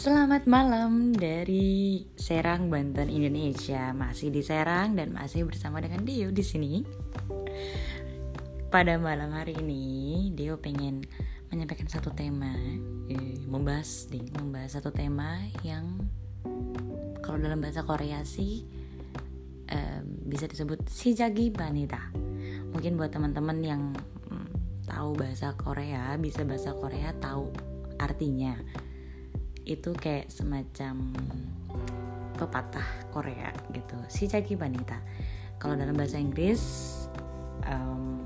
Selamat malam dari Serang, Banten, Indonesia. Masih di Serang dan masih bersama dengan Dio di sini. Pada malam hari ini, Dio pengen menyampaikan satu tema, eh, membahas nih, membahas satu tema yang kalau dalam bahasa Korea sih eh, bisa disebut sijagi banita. Mungkin buat teman-teman yang mm, tahu bahasa Korea, bisa bahasa Korea tahu artinya itu kayak semacam pepatah Korea gitu. Si Jaki Banita. Kalau dalam bahasa Inggris um,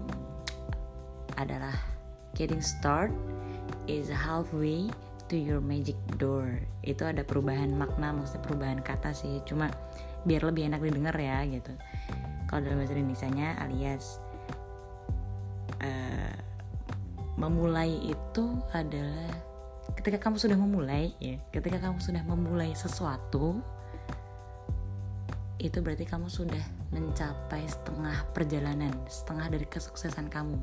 adalah getting start is halfway to your magic door. Itu ada perubahan makna maksudnya perubahan kata sih. Cuma biar lebih enak didengar ya gitu. Kalau dalam bahasa Indonesia alias uh, memulai itu adalah ketika kamu sudah memulai ya ketika kamu sudah memulai sesuatu itu berarti kamu sudah mencapai setengah perjalanan setengah dari kesuksesan kamu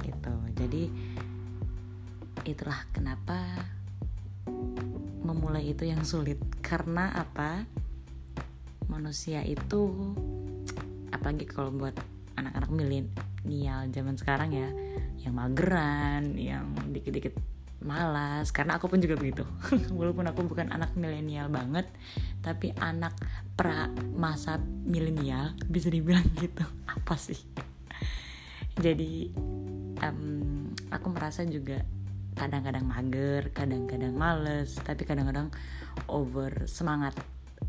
gitu. Jadi itulah kenapa memulai itu yang sulit. Karena apa? Manusia itu apalagi kalau buat anak-anak milenial zaman sekarang ya yang mageran yang dikit-dikit malas karena aku pun juga begitu. Walaupun aku bukan anak milenial banget tapi anak pra masa milenial bisa dibilang gitu. Apa sih? Jadi um, aku merasa juga kadang-kadang mager kadang-kadang males tapi kadang-kadang over semangat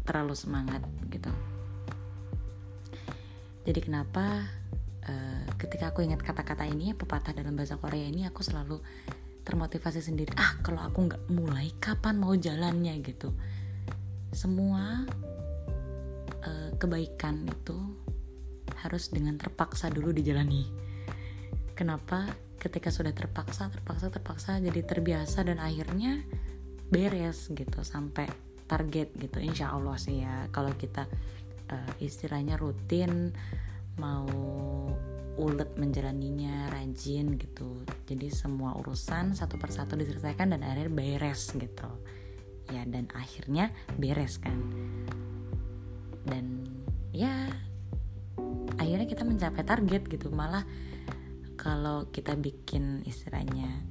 terlalu semangat gitu. Jadi kenapa uh, ketika aku ingat kata-kata ini pepatah dalam bahasa Korea ini aku selalu termotivasi sendiri. Ah kalau aku nggak mulai kapan mau jalannya gitu? Semua uh, kebaikan itu harus dengan terpaksa dulu dijalani. Kenapa? Ketika sudah terpaksa terpaksa terpaksa jadi terbiasa dan akhirnya beres gitu sampai target gitu. Insya Allah sih ya kalau kita uh, istilahnya rutin mau ulet menjalaninya rajin gitu. Jadi semua urusan satu persatu diselesaikan dan akhirnya beres gitu. Ya dan akhirnya beres kan. Dan ya akhirnya kita mencapai target gitu. Malah kalau kita bikin istilahnya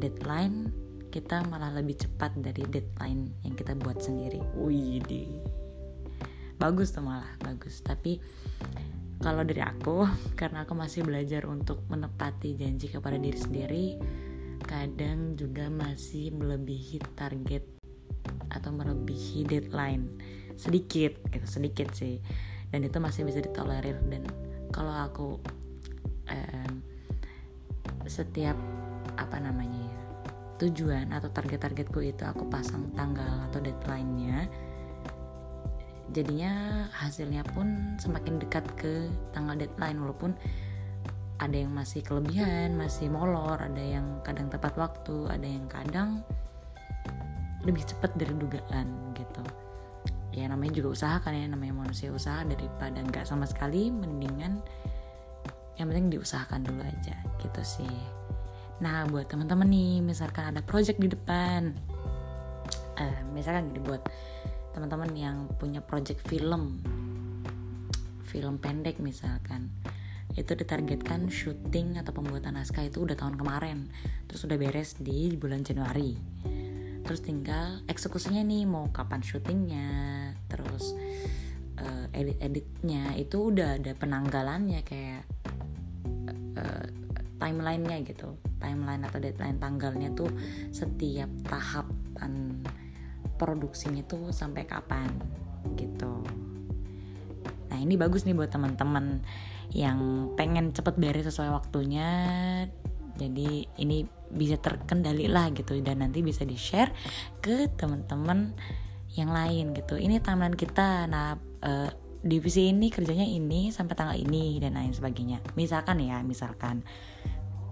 deadline kita malah lebih cepat dari deadline yang kita buat sendiri. Wih bagus tuh malah bagus. Tapi kalau dari aku karena aku masih belajar untuk menepati janji kepada diri sendiri kadang juga masih melebihi target atau melebihi deadline. Sedikit gitu sedikit sih. Dan itu masih bisa ditolerir. Dan kalau aku um, setiap apa namanya ya tujuan atau target-targetku itu aku pasang tanggal atau deadline-nya jadinya hasilnya pun semakin dekat ke tanggal deadline walaupun ada yang masih kelebihan, masih molor, ada yang kadang tepat waktu, ada yang kadang lebih cepat dari dugaan gitu. Ya namanya juga usaha kan ya, namanya manusia usaha daripada nggak sama sekali, mendingan yang penting diusahakan dulu aja gitu sih. Nah buat teman-teman nih, misalkan ada project di depan, uh, misalkan gini buat teman-teman yang punya project film film pendek misalkan itu ditargetkan syuting atau pembuatan naskah itu udah tahun kemarin terus udah beres di bulan Januari. Terus tinggal eksekusinya nih mau kapan syutingnya terus uh, edit-editnya itu udah ada penanggalannya kayak uh, timelinenya gitu. Timeline atau deadline tanggalnya tuh setiap tahapan produksinya tuh sampai kapan gitu. Nah ini bagus nih buat teman-teman yang pengen cepet beres sesuai waktunya. Jadi ini bisa terkendali lah gitu. Dan nanti bisa di share ke teman-teman yang lain gitu. Ini timeline kita. Nah uh, divisi ini kerjanya ini sampai tanggal ini dan lain sebagainya. Misalkan ya misalkan.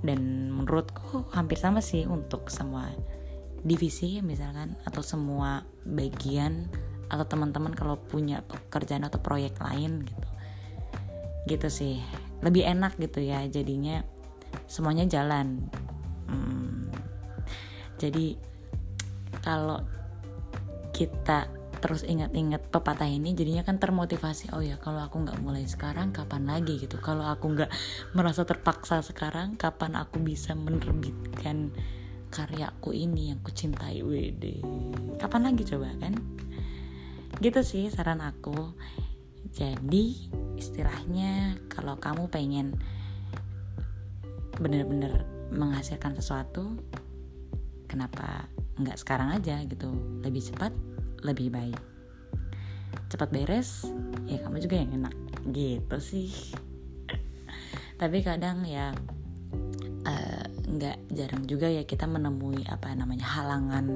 Dan menurutku hampir sama sih untuk semua divisi misalkan atau semua bagian atau teman-teman kalau punya pekerjaan atau proyek lain gitu. Gitu sih. Lebih enak gitu ya jadinya semuanya jalan. Hmm, jadi kalau kita terus ingat-ingat pepatah ini jadinya kan termotivasi oh ya kalau aku nggak mulai sekarang kapan lagi? Gitu. Kalau aku nggak merasa terpaksa sekarang kapan aku bisa menerbitkan karyaku ini yang kucintai WD kapan lagi coba kan? Gitu sih saran aku. Jadi istilahnya kalau kamu pengen bener-bener menghasilkan sesuatu kenapa nggak sekarang aja gitu? Lebih cepat lebih baik. Cepat beres ya kamu juga yang enak. Gitu sih. Tapi kadang ya nggak uh, jarang juga ya kita menemui apa namanya halangan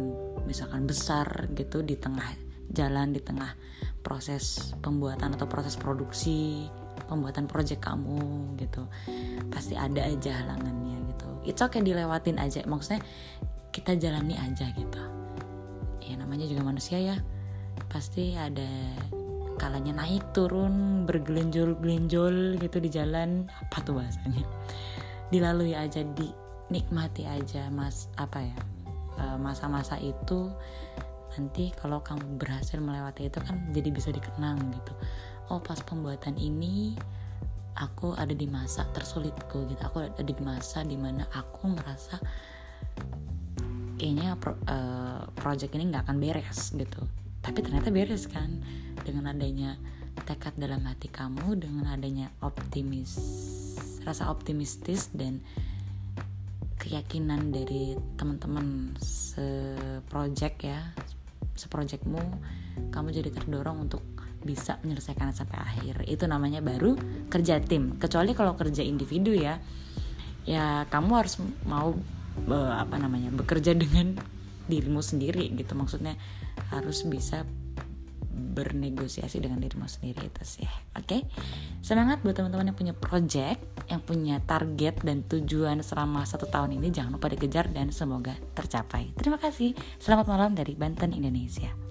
misalkan besar gitu di tengah jalan di tengah proses pembuatan atau proses produksi pembuatan project kamu gitu. Pasti ada aja halangannya gitu. Itu oke dilewatin aja maksudnya kita jalani aja gitu. Ya namanya juga manusia ya. Pasti ada kalanya naik turun bergelenjol-gelenjol gitu di jalan. Apa tuh bahasanya dilalui aja dinikmati aja mas apa ya e, masa-masa itu. Nanti kalau kamu berhasil melewati itu kan jadi bisa dikenang gitu. Oh pas pembuatan ini aku ada di masa tersulitku gitu. Aku ada di masa di mana aku merasa kayaknya pro, uh, project ini nggak akan beres gitu. Tapi ternyata beres kan dengan adanya tekad dalam hati kamu dengan adanya optimis rasa optimistis dan keyakinan dari teman-teman seproject ya seprojectmu kamu jadi terdorong untuk bisa menyelesaikan sampai akhir. Itu namanya baru kerja tim. Kecuali kalau kerja individu ya. Ya kamu harus mau apa namanya bekerja dengan dirimu sendiri gitu. Maksudnya harus bisa bernegosiasi dengan dirimu sendiri itu sih oke? Okay? semangat buat teman-teman yang punya project yang punya target dan tujuan selama satu tahun ini jangan lupa dikejar dan semoga tercapai. Terima kasih. Selamat malam dari Banten Indonesia